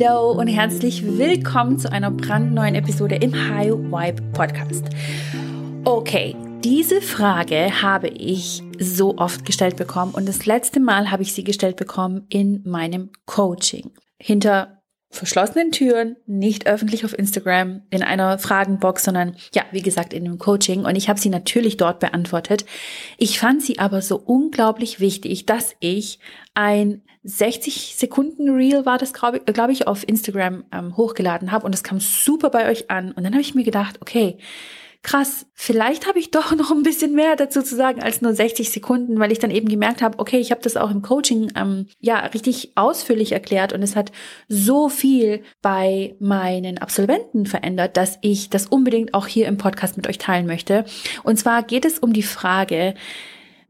Hallo und herzlich willkommen zu einer brandneuen Episode im High Vibe Podcast. Okay, diese Frage habe ich so oft gestellt bekommen und das letzte Mal habe ich sie gestellt bekommen in meinem Coaching. Hinter verschlossenen Türen, nicht öffentlich auf Instagram, in einer Fragenbox, sondern ja, wie gesagt, in einem Coaching. Und ich habe sie natürlich dort beantwortet. Ich fand sie aber so unglaublich wichtig, dass ich ein 60 Sekunden Reel war das, glaube glaub ich, auf Instagram ähm, hochgeladen habe und das kam super bei euch an. Und dann habe ich mir gedacht, okay, krass, vielleicht habe ich doch noch ein bisschen mehr dazu zu sagen als nur 60 Sekunden, weil ich dann eben gemerkt habe, okay, ich habe das auch im Coaching ähm, ja richtig ausführlich erklärt und es hat so viel bei meinen Absolventen verändert, dass ich das unbedingt auch hier im Podcast mit euch teilen möchte. Und zwar geht es um die Frage,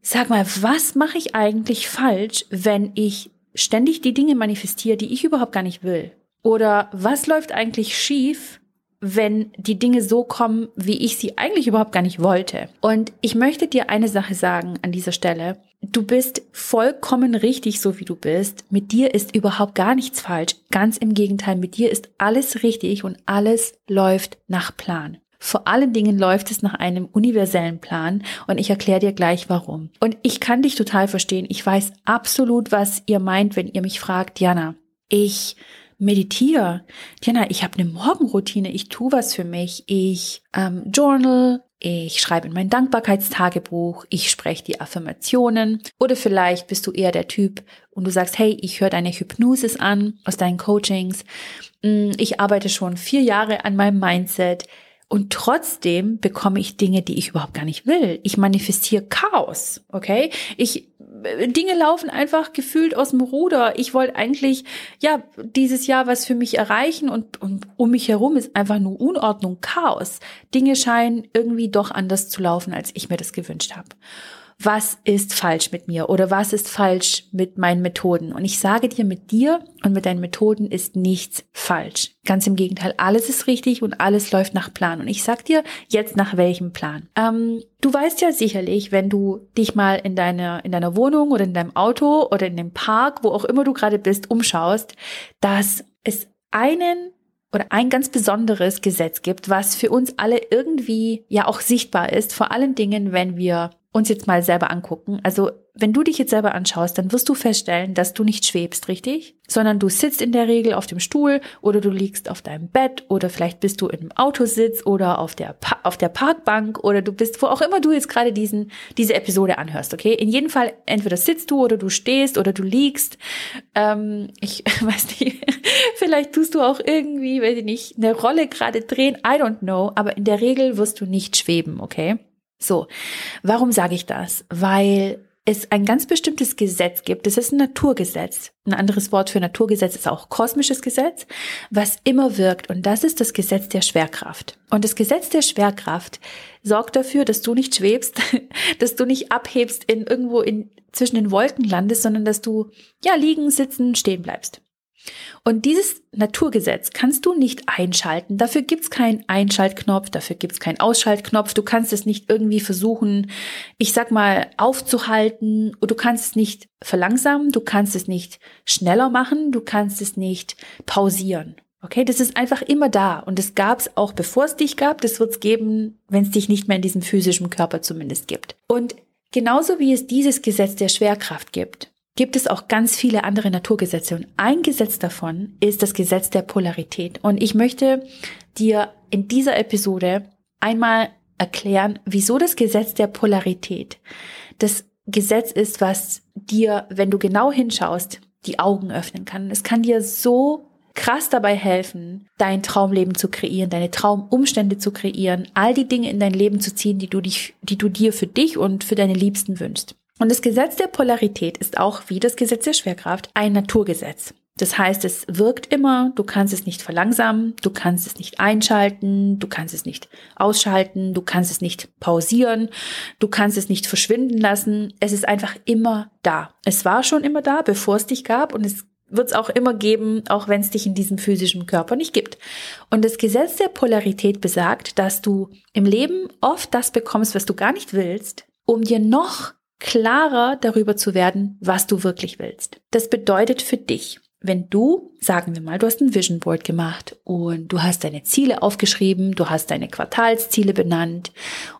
sag mal, was mache ich eigentlich falsch, wenn ich ständig die Dinge manifestiere, die ich überhaupt gar nicht will? Oder was läuft eigentlich schief, wenn die Dinge so kommen, wie ich sie eigentlich überhaupt gar nicht wollte. Und ich möchte dir eine Sache sagen an dieser Stelle. Du bist vollkommen richtig, so wie du bist. Mit dir ist überhaupt gar nichts falsch. Ganz im Gegenteil, mit dir ist alles richtig und alles läuft nach Plan. Vor allen Dingen läuft es nach einem universellen Plan und ich erkläre dir gleich warum. Und ich kann dich total verstehen. Ich weiß absolut, was ihr meint, wenn ihr mich fragt, Jana, ich meditiere. Diana, ich habe eine Morgenroutine, ich tue was für mich. Ich ähm, journal, ich schreibe in mein Dankbarkeitstagebuch, ich spreche die Affirmationen. Oder vielleicht bist du eher der Typ und du sagst, hey, ich höre deine Hypnosis an aus deinen Coachings. Mm, ich arbeite schon vier Jahre an meinem Mindset. Und trotzdem bekomme ich Dinge, die ich überhaupt gar nicht will. Ich manifestiere Chaos, okay? Ich Dinge laufen einfach gefühlt aus dem Ruder. Ich wollte eigentlich ja dieses Jahr was für mich erreichen und, und um mich herum ist einfach nur Unordnung, Chaos. Dinge scheinen irgendwie doch anders zu laufen, als ich mir das gewünscht habe was ist falsch mit mir oder was ist falsch mit meinen Methoden. Und ich sage dir, mit dir und mit deinen Methoden ist nichts falsch. Ganz im Gegenteil, alles ist richtig und alles läuft nach Plan. Und ich sag dir jetzt nach welchem Plan. Ähm, du weißt ja sicherlich, wenn du dich mal in deiner, in deiner Wohnung oder in deinem Auto oder in dem Park, wo auch immer du gerade bist, umschaust, dass es einen oder ein ganz besonderes Gesetz gibt, was für uns alle irgendwie ja auch sichtbar ist, vor allen Dingen, wenn wir uns jetzt mal selber angucken. Also wenn du dich jetzt selber anschaust, dann wirst du feststellen, dass du nicht schwebst, richtig? Sondern du sitzt in der Regel auf dem Stuhl oder du liegst auf deinem Bett oder vielleicht bist du in einem Autositz oder auf der, pa auf der Parkbank oder du bist, wo auch immer du jetzt gerade diesen, diese Episode anhörst, okay? In jedem Fall, entweder sitzt du oder du stehst oder du liegst. Ähm, ich weiß nicht, vielleicht tust du auch irgendwie, weiß ich nicht, eine Rolle gerade drehen, I don't know, aber in der Regel wirst du nicht schweben, okay? So, warum sage ich das? Weil es ein ganz bestimmtes Gesetz gibt. Es ist ein Naturgesetz. Ein anderes Wort für Naturgesetz ist auch kosmisches Gesetz, was immer wirkt. Und das ist das Gesetz der Schwerkraft. Und das Gesetz der Schwerkraft sorgt dafür, dass du nicht schwebst, dass du nicht abhebst in irgendwo in, zwischen den Wolken landest, sondern dass du, ja, liegen, sitzen, stehen bleibst. Und dieses Naturgesetz kannst du nicht einschalten. Dafür gibt's keinen Einschaltknopf, dafür gibt's keinen Ausschaltknopf. Du kannst es nicht irgendwie versuchen, ich sag mal, aufzuhalten. Du kannst es nicht verlangsamen, du kannst es nicht schneller machen, du kannst es nicht pausieren. Okay, das ist einfach immer da. Und es gab's auch bevor es dich gab, das wird's geben, wenn es dich nicht mehr in diesem physischen Körper zumindest gibt. Und genauso wie es dieses Gesetz der Schwerkraft gibt, gibt es auch ganz viele andere Naturgesetze. Und ein Gesetz davon ist das Gesetz der Polarität. Und ich möchte dir in dieser Episode einmal erklären, wieso das Gesetz der Polarität das Gesetz ist, was dir, wenn du genau hinschaust, die Augen öffnen kann. Es kann dir so krass dabei helfen, dein Traumleben zu kreieren, deine Traumumstände zu kreieren, all die Dinge in dein Leben zu ziehen, die du dich, die du dir für dich und für deine Liebsten wünschst. Und das Gesetz der Polarität ist auch wie das Gesetz der Schwerkraft ein Naturgesetz. Das heißt, es wirkt immer, du kannst es nicht verlangsamen, du kannst es nicht einschalten, du kannst es nicht ausschalten, du kannst es nicht pausieren, du kannst es nicht verschwinden lassen. Es ist einfach immer da. Es war schon immer da, bevor es dich gab und es wird es auch immer geben, auch wenn es dich in diesem physischen Körper nicht gibt. Und das Gesetz der Polarität besagt, dass du im Leben oft das bekommst, was du gar nicht willst, um dir noch klarer darüber zu werden, was du wirklich willst. Das bedeutet für dich, wenn du, sagen wir mal, du hast ein Vision Board gemacht und du hast deine Ziele aufgeschrieben, du hast deine Quartalsziele benannt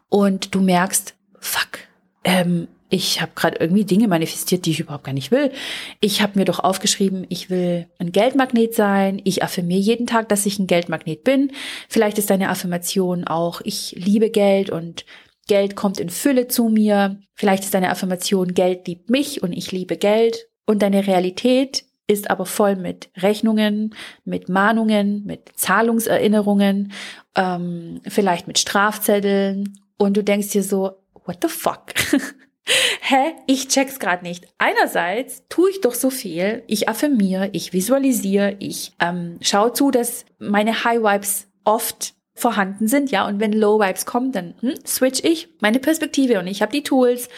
und du merkst, fuck, ähm, ich habe gerade irgendwie Dinge manifestiert, die ich überhaupt gar nicht will. Ich habe mir doch aufgeschrieben, ich will ein Geldmagnet sein. Ich affirmiere jeden Tag, dass ich ein Geldmagnet bin. Vielleicht ist deine Affirmation auch, ich liebe Geld und Geld kommt in Fülle zu mir. Vielleicht ist deine Affirmation, Geld liebt mich und ich liebe Geld. Und deine Realität ist aber voll mit Rechnungen, mit Mahnungen, mit Zahlungserinnerungen, ähm, vielleicht mit Strafzetteln. Und du denkst dir so, what the fuck? Hä? Ich check's gerade nicht. Einerseits tue ich doch so viel. Ich affirmiere, ich visualisiere, ich ähm, schaue zu, dass meine High Vibes oft vorhanden sind, ja. Und wenn Low Vibes kommen, dann hm, switch ich meine Perspektive und ich habe die Tools.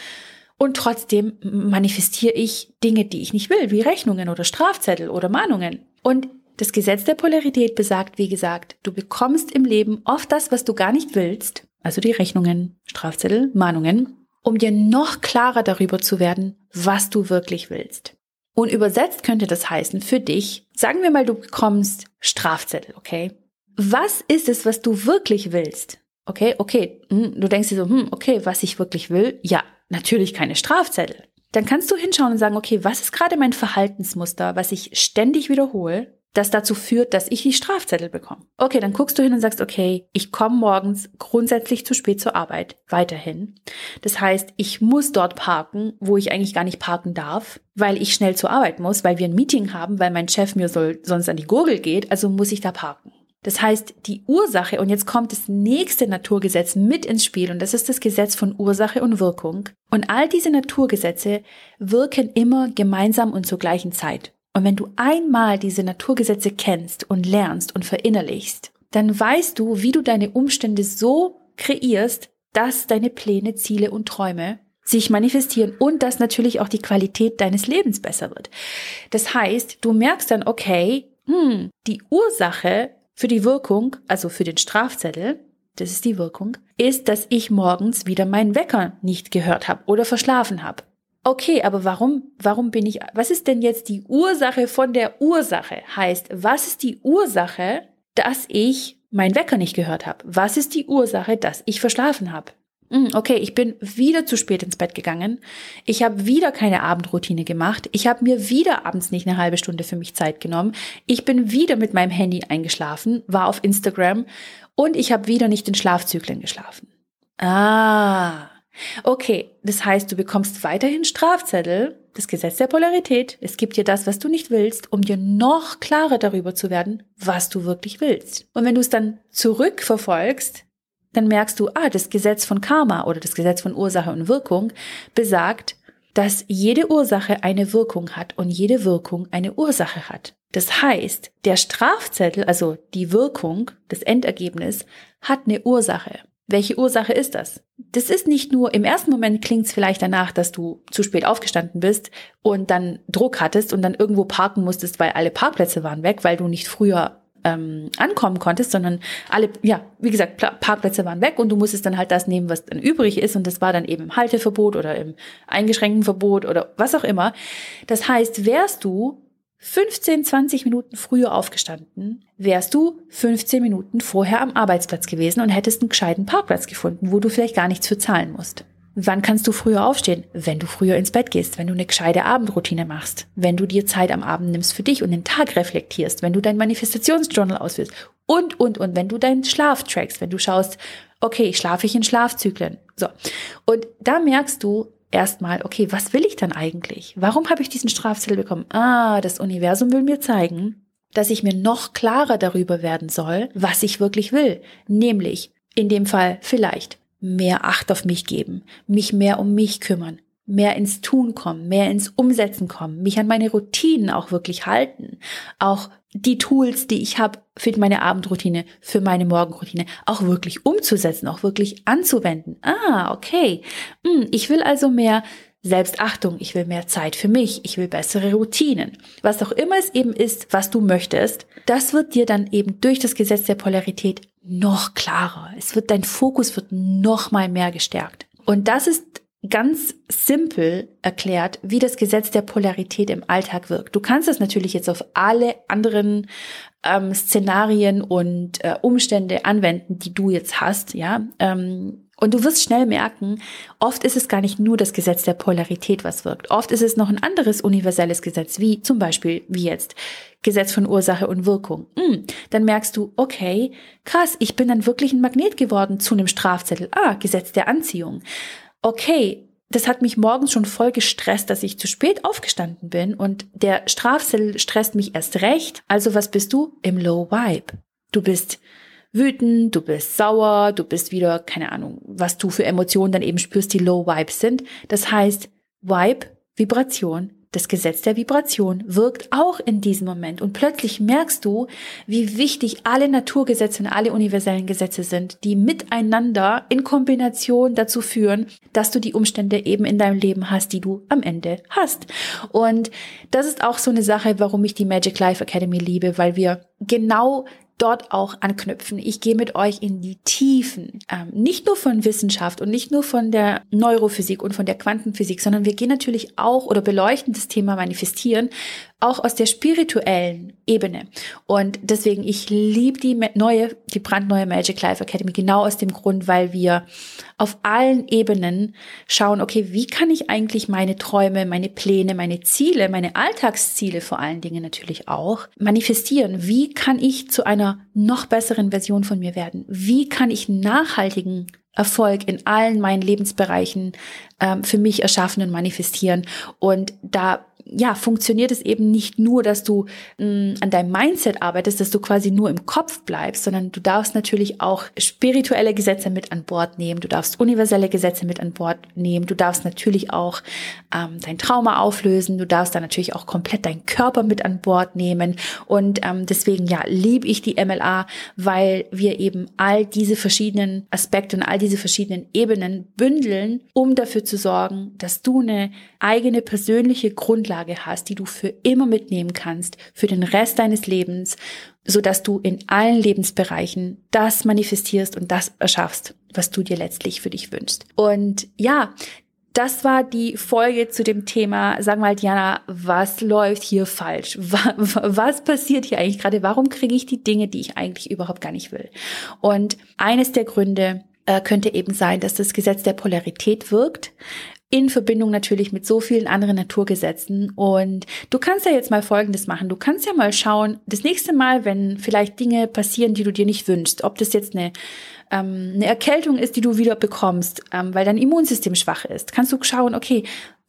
Und trotzdem manifestiere ich Dinge, die ich nicht will, wie Rechnungen oder Strafzettel oder Mahnungen. Und das Gesetz der Polarität besagt, wie gesagt, du bekommst im Leben oft das, was du gar nicht willst, also die Rechnungen, Strafzettel, Mahnungen, um dir noch klarer darüber zu werden, was du wirklich willst. Und übersetzt könnte das heißen für dich, sagen wir mal, du bekommst Strafzettel, okay? Was ist es, was du wirklich willst? Okay, okay, hm, du denkst dir so, hm, okay, was ich wirklich will? Ja, natürlich keine Strafzettel. Dann kannst du hinschauen und sagen, okay, was ist gerade mein Verhaltensmuster, was ich ständig wiederhole? das dazu führt, dass ich die Strafzettel bekomme. Okay, dann guckst du hin und sagst, okay, ich komme morgens grundsätzlich zu spät zur Arbeit, weiterhin. Das heißt, ich muss dort parken, wo ich eigentlich gar nicht parken darf, weil ich schnell zur Arbeit muss, weil wir ein Meeting haben, weil mein Chef mir soll, sonst an die Gurgel geht, also muss ich da parken. Das heißt, die Ursache, und jetzt kommt das nächste Naturgesetz mit ins Spiel, und das ist das Gesetz von Ursache und Wirkung. Und all diese Naturgesetze wirken immer gemeinsam und zur gleichen Zeit. Und wenn du einmal diese Naturgesetze kennst und lernst und verinnerlichst, dann weißt du, wie du deine Umstände so kreierst, dass deine Pläne, Ziele und Träume sich manifestieren und dass natürlich auch die Qualität deines Lebens besser wird. Das heißt, du merkst dann, okay, hm, die Ursache für die Wirkung, also für den Strafzettel, das ist die Wirkung, ist, dass ich morgens wieder meinen Wecker nicht gehört habe oder verschlafen habe. Okay, aber warum, warum bin ich, was ist denn jetzt die Ursache von der Ursache? Heißt, was ist die Ursache, dass ich meinen Wecker nicht gehört habe? Was ist die Ursache, dass ich verschlafen habe? Hm, okay, ich bin wieder zu spät ins Bett gegangen. Ich habe wieder keine Abendroutine gemacht. Ich habe mir wieder abends nicht eine halbe Stunde für mich Zeit genommen. Ich bin wieder mit meinem Handy eingeschlafen, war auf Instagram und ich habe wieder nicht in Schlafzyklen geschlafen. Ah, Okay, das heißt, du bekommst weiterhin Strafzettel, das Gesetz der Polarität. Es gibt dir das, was du nicht willst, um dir noch klarer darüber zu werden, was du wirklich willst. Und wenn du es dann zurückverfolgst, dann merkst du, ah, das Gesetz von Karma oder das Gesetz von Ursache und Wirkung besagt, dass jede Ursache eine Wirkung hat und jede Wirkung eine Ursache hat. Das heißt, der Strafzettel, also die Wirkung, das Endergebnis, hat eine Ursache. Welche Ursache ist das? Das ist nicht nur, im ersten Moment klingt es vielleicht danach, dass du zu spät aufgestanden bist und dann Druck hattest und dann irgendwo parken musstest, weil alle Parkplätze waren weg, weil du nicht früher ähm, ankommen konntest, sondern alle, ja, wie gesagt, Parkplätze waren weg und du musstest dann halt das nehmen, was dann übrig ist und das war dann eben im Halteverbot oder im eingeschränkten Verbot oder was auch immer. Das heißt, wärst du 15, 20 Minuten früher aufgestanden, wärst du 15 Minuten vorher am Arbeitsplatz gewesen und hättest einen gescheiten Parkplatz gefunden, wo du vielleicht gar nichts für zahlen musst. Wann kannst du früher aufstehen? Wenn du früher ins Bett gehst, wenn du eine gescheite Abendroutine machst, wenn du dir Zeit am Abend nimmst für dich und den Tag reflektierst, wenn du dein Manifestationsjournal ausführst und, und, und, wenn du deinen Schlaf trackst, wenn du schaust, okay, schlafe ich in Schlafzyklen. So. Und da merkst du, erstmal, okay, was will ich dann eigentlich? Warum habe ich diesen Strafzettel bekommen? Ah, das Universum will mir zeigen, dass ich mir noch klarer darüber werden soll, was ich wirklich will. Nämlich, in dem Fall vielleicht, mehr Acht auf mich geben, mich mehr um mich kümmern, mehr ins Tun kommen, mehr ins Umsetzen kommen, mich an meine Routinen auch wirklich halten, auch die Tools, die ich habe für meine Abendroutine, für meine Morgenroutine, auch wirklich umzusetzen, auch wirklich anzuwenden. Ah, okay. Hm, ich will also mehr Selbstachtung, ich will mehr Zeit für mich, ich will bessere Routinen. Was auch immer es eben ist, was du möchtest, das wird dir dann eben durch das Gesetz der Polarität noch klarer. Es wird dein Fokus wird noch mal mehr gestärkt. Und das ist ganz simpel erklärt, wie das Gesetz der Polarität im Alltag wirkt. Du kannst das natürlich jetzt auf alle anderen ähm, Szenarien und äh, Umstände anwenden, die du jetzt hast, ja. Ähm, und du wirst schnell merken, oft ist es gar nicht nur das Gesetz der Polarität, was wirkt. Oft ist es noch ein anderes universelles Gesetz, wie zum Beispiel, wie jetzt, Gesetz von Ursache und Wirkung. Hm, dann merkst du, okay, krass, ich bin dann wirklich ein Magnet geworden zu einem Strafzettel. Ah, Gesetz der Anziehung. Okay, das hat mich morgens schon voll gestresst, dass ich zu spät aufgestanden bin und der Strafzettel stresst mich erst recht. Also was bist du? Im Low Vibe. Du bist wütend, du bist sauer, du bist wieder, keine Ahnung, was du für Emotionen dann eben spürst, die Low Vibes sind. Das heißt, Vibe, Vibration, das Gesetz der Vibration wirkt auch in diesem Moment und plötzlich merkst du, wie wichtig alle Naturgesetze und alle universellen Gesetze sind, die miteinander in Kombination dazu führen, dass du die Umstände eben in deinem Leben hast, die du am Ende hast. Und das ist auch so eine Sache, warum ich die Magic Life Academy liebe, weil wir genau dort auch anknüpfen. Ich gehe mit euch in die Tiefen, ähm, nicht nur von Wissenschaft und nicht nur von der Neurophysik und von der Quantenphysik, sondern wir gehen natürlich auch oder beleuchten das Thema Manifestieren auch aus der spirituellen Ebene. Und deswegen, ich liebe die neue, die brandneue Magic Life Academy genau aus dem Grund, weil wir auf allen Ebenen schauen, okay, wie kann ich eigentlich meine Träume, meine Pläne, meine Ziele, meine Alltagsziele vor allen Dingen natürlich auch manifestieren? Wie kann ich zu einer noch besseren Version von mir werden? Wie kann ich nachhaltigen Erfolg in allen meinen Lebensbereichen ähm, für mich erschaffen und manifestieren? Und da ja, funktioniert es eben nicht nur, dass du mh, mm, an deinem Mindset arbeitest, dass du quasi nur im Kopf bleibst, sondern du darfst natürlich auch spirituelle Gesetze mit an Bord nehmen, du darfst universelle Gesetze mit an Bord nehmen, du darfst natürlich auch ähm, dein Trauma auflösen, du darfst dann natürlich auch komplett deinen Körper mit an Bord nehmen. Und ähm, deswegen ja, liebe ich die MLA, weil wir eben all diese verschiedenen Aspekte und all diese verschiedenen Ebenen bündeln, um dafür zu sorgen, dass du eine eigene persönliche Grundlage hast, die du für immer mitnehmen kannst, für den Rest deines Lebens, so dass du in allen Lebensbereichen das manifestierst und das erschaffst, was du dir letztlich für dich wünschst. Und ja, das war die Folge zu dem Thema, sag mal Diana, was läuft hier falsch? Was passiert hier eigentlich gerade? Warum kriege ich die Dinge, die ich eigentlich überhaupt gar nicht will? Und eines der Gründe äh, könnte eben sein, dass das Gesetz der Polarität wirkt in Verbindung natürlich mit so vielen anderen Naturgesetzen. Und du kannst ja jetzt mal Folgendes machen. Du kannst ja mal schauen, das nächste Mal, wenn vielleicht Dinge passieren, die du dir nicht wünschst, ob das jetzt eine, ähm, eine Erkältung ist, die du wieder bekommst, ähm, weil dein Immunsystem schwach ist, kannst du schauen, okay,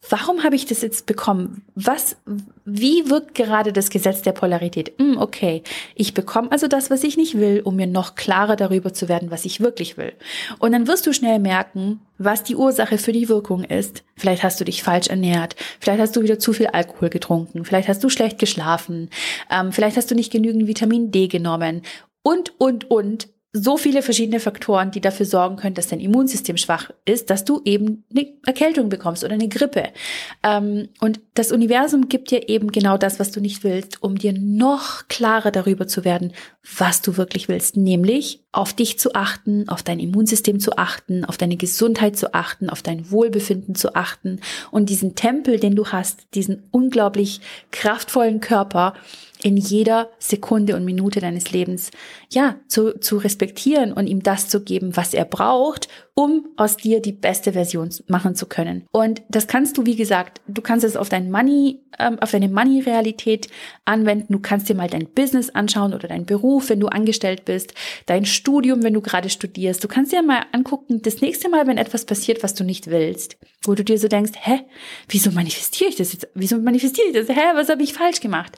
warum habe ich das jetzt bekommen? Was, wie wirkt gerade das Gesetz der Polarität? Hm, okay, ich bekomme also das, was ich nicht will, um mir noch klarer darüber zu werden, was ich wirklich will. Und dann wirst du schnell merken, was die Ursache für die Wirkung ist. Vielleicht hast du dich falsch ernährt, vielleicht hast du wieder zu viel Alkohol getrunken, vielleicht hast du schlecht geschlafen, ähm, vielleicht hast du nicht genügend Vitamin D genommen und, und, und so viele verschiedene Faktoren, die dafür sorgen können, dass dein Immunsystem schwach ist, dass du eben eine Erkältung bekommst oder eine Grippe. Ähm, und das Universum gibt dir eben genau das, was du nicht willst, um dir noch klarer darüber zu werden, was du wirklich willst, nämlich auf dich zu achten, auf dein Immunsystem zu achten, auf deine Gesundheit zu achten, auf dein Wohlbefinden zu achten. Und diesen Tempel, den du hast, diesen unglaublich kraftvollen Körper, in jeder Sekunde und Minute deines Lebens, ja, zu, zu respektieren und ihm das zu geben, was er braucht, um aus dir die beste Version machen zu können. Und das kannst du, wie gesagt, du kannst es auf dein Money, ähm, auf deine Money-Realität anwenden. Du kannst dir mal dein Business anschauen oder dein Beruf, wenn du angestellt bist, dein Studium, wenn du gerade studierst. Du kannst dir mal angucken, das nächste Mal, wenn etwas passiert, was du nicht willst, wo du dir so denkst, hä, wieso manifestiere ich das jetzt? Wieso manifestiere ich das? Hä, was habe ich falsch gemacht?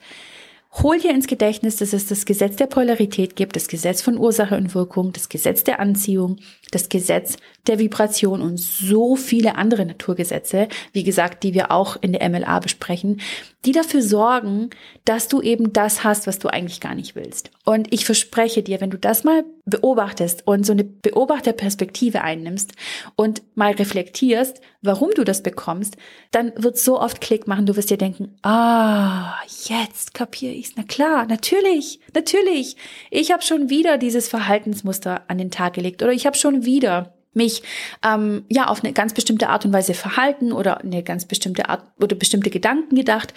Hol dir ins Gedächtnis, dass es das Gesetz der Polarität gibt, das Gesetz von Ursache und Wirkung, das Gesetz der Anziehung, das Gesetz der Vibration und so viele andere Naturgesetze, wie gesagt, die wir auch in der MLA besprechen, die dafür sorgen, dass du eben das hast, was du eigentlich gar nicht willst. Und ich verspreche dir, wenn du das mal beobachtest und so eine Beobachterperspektive einnimmst und mal reflektierst, warum du das bekommst, dann wird so oft Klick machen, du wirst dir denken, ah, jetzt kapiere ich's. Na klar, natürlich, natürlich. Ich habe schon wieder dieses Verhaltensmuster an den Tag gelegt oder ich habe schon wieder mich ähm, ja auf eine ganz bestimmte Art und Weise verhalten oder eine ganz bestimmte Art oder bestimmte Gedanken gedacht,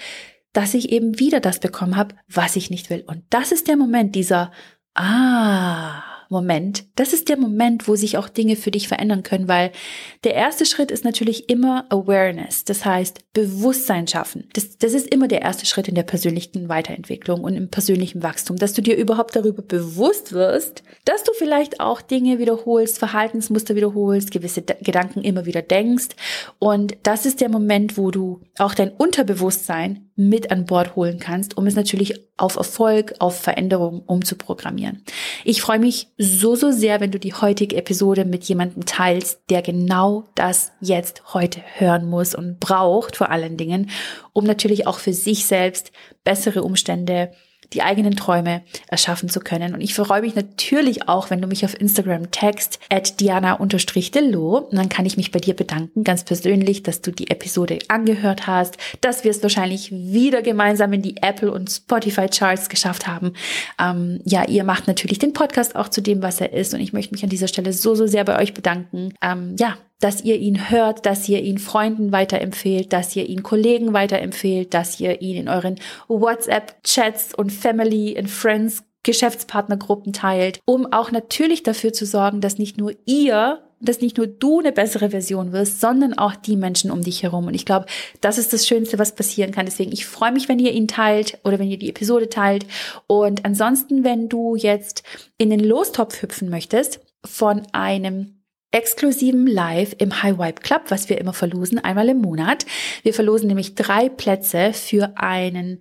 dass ich eben wieder das bekommen habe, was ich nicht will. Und das ist der Moment dieser Ah, Moment. Das ist der Moment, wo sich auch Dinge für dich verändern können, weil der erste Schritt ist natürlich immer Awareness. Das heißt, Bewusstsein schaffen. Das, das ist immer der erste Schritt in der persönlichen Weiterentwicklung und im persönlichen Wachstum, dass du dir überhaupt darüber bewusst wirst, dass du vielleicht auch Dinge wiederholst, Verhaltensmuster wiederholst, gewisse D Gedanken immer wieder denkst. Und das ist der Moment, wo du auch dein Unterbewusstsein mit an Bord holen kannst, um es natürlich auf Erfolg, auf Veränderung umzuprogrammieren. Ich freue mich so, so sehr, wenn du die heutige Episode mit jemandem teilst, der genau das jetzt heute hören muss und braucht vor allen Dingen, um natürlich auch für sich selbst bessere Umstände die eigenen Träume erschaffen zu können. Und ich freue mich natürlich auch, wenn du mich auf Instagram text at diana-delo und dann kann ich mich bei dir bedanken, ganz persönlich, dass du die Episode angehört hast, dass wir es wahrscheinlich wieder gemeinsam in die Apple und Spotify Charts geschafft haben. Ähm, ja, ihr macht natürlich den Podcast auch zu dem, was er ist und ich möchte mich an dieser Stelle so, so sehr bei euch bedanken. Ähm, ja, dass ihr ihn hört, dass ihr ihn Freunden weiterempfehlt, dass ihr ihn Kollegen weiterempfehlt, dass ihr ihn in euren WhatsApp-Chats und Family and Friends Geschäftspartnergruppen teilt, um auch natürlich dafür zu sorgen, dass nicht nur ihr, dass nicht nur du eine bessere Version wirst, sondern auch die Menschen um dich herum. Und ich glaube, das ist das Schönste, was passieren kann. Deswegen, ich freue mich, wenn ihr ihn teilt oder wenn ihr die Episode teilt. Und ansonsten, wenn du jetzt in den Lostopf hüpfen möchtest von einem exklusiven Live im High Vibe Club, was wir immer verlosen, einmal im Monat. Wir verlosen nämlich drei Plätze für einen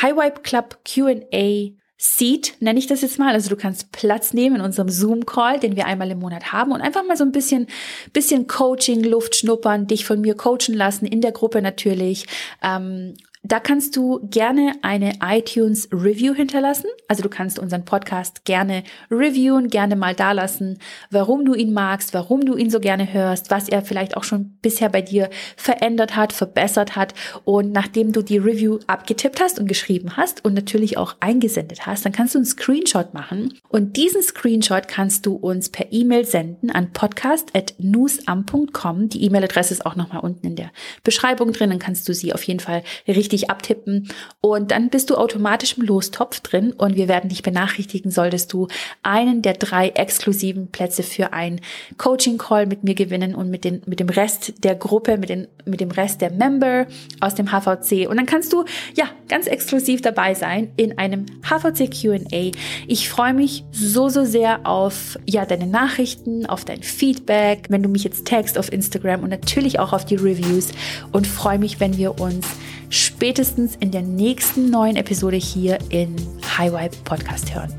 High Vibe Club Q&A Seat, nenne ich das jetzt mal. Also du kannst Platz nehmen in unserem Zoom-Call, den wir einmal im Monat haben und einfach mal so ein bisschen, bisschen Coaching, Luft schnuppern, dich von mir coachen lassen, in der Gruppe natürlich. Ähm, da kannst du gerne eine iTunes Review hinterlassen. Also du kannst unseren Podcast gerne reviewen, gerne mal dalassen, warum du ihn magst, warum du ihn so gerne hörst, was er vielleicht auch schon bisher bei dir verändert hat, verbessert hat. Und nachdem du die Review abgetippt hast und geschrieben hast und natürlich auch eingesendet hast, dann kannst du einen Screenshot machen. Und diesen Screenshot kannst du uns per E-Mail senden an podcast.newsam.com. Die E-Mail-Adresse ist auch nochmal unten in der Beschreibung drin. Dann kannst du sie auf jeden Fall richtig richtig abtippen und dann bist du automatisch im Lostopf drin und wir werden dich benachrichtigen, solltest du einen der drei exklusiven Plätze für ein Coaching Call mit mir gewinnen und mit, den, mit dem Rest der Gruppe, mit, den, mit dem Rest der Member aus dem HVC. Und dann kannst du ja ganz exklusiv dabei sein in einem HVC Q&A. Ich freue mich so, so sehr auf ja deine Nachrichten, auf dein Feedback, wenn du mich jetzt tagst auf Instagram und natürlich auch auf die Reviews und freue mich, wenn wir uns spätestens in der nächsten neuen Episode hier in High Vibe Podcast hören.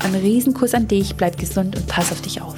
Ein Riesenkuss an dich, bleib gesund und pass auf dich auf.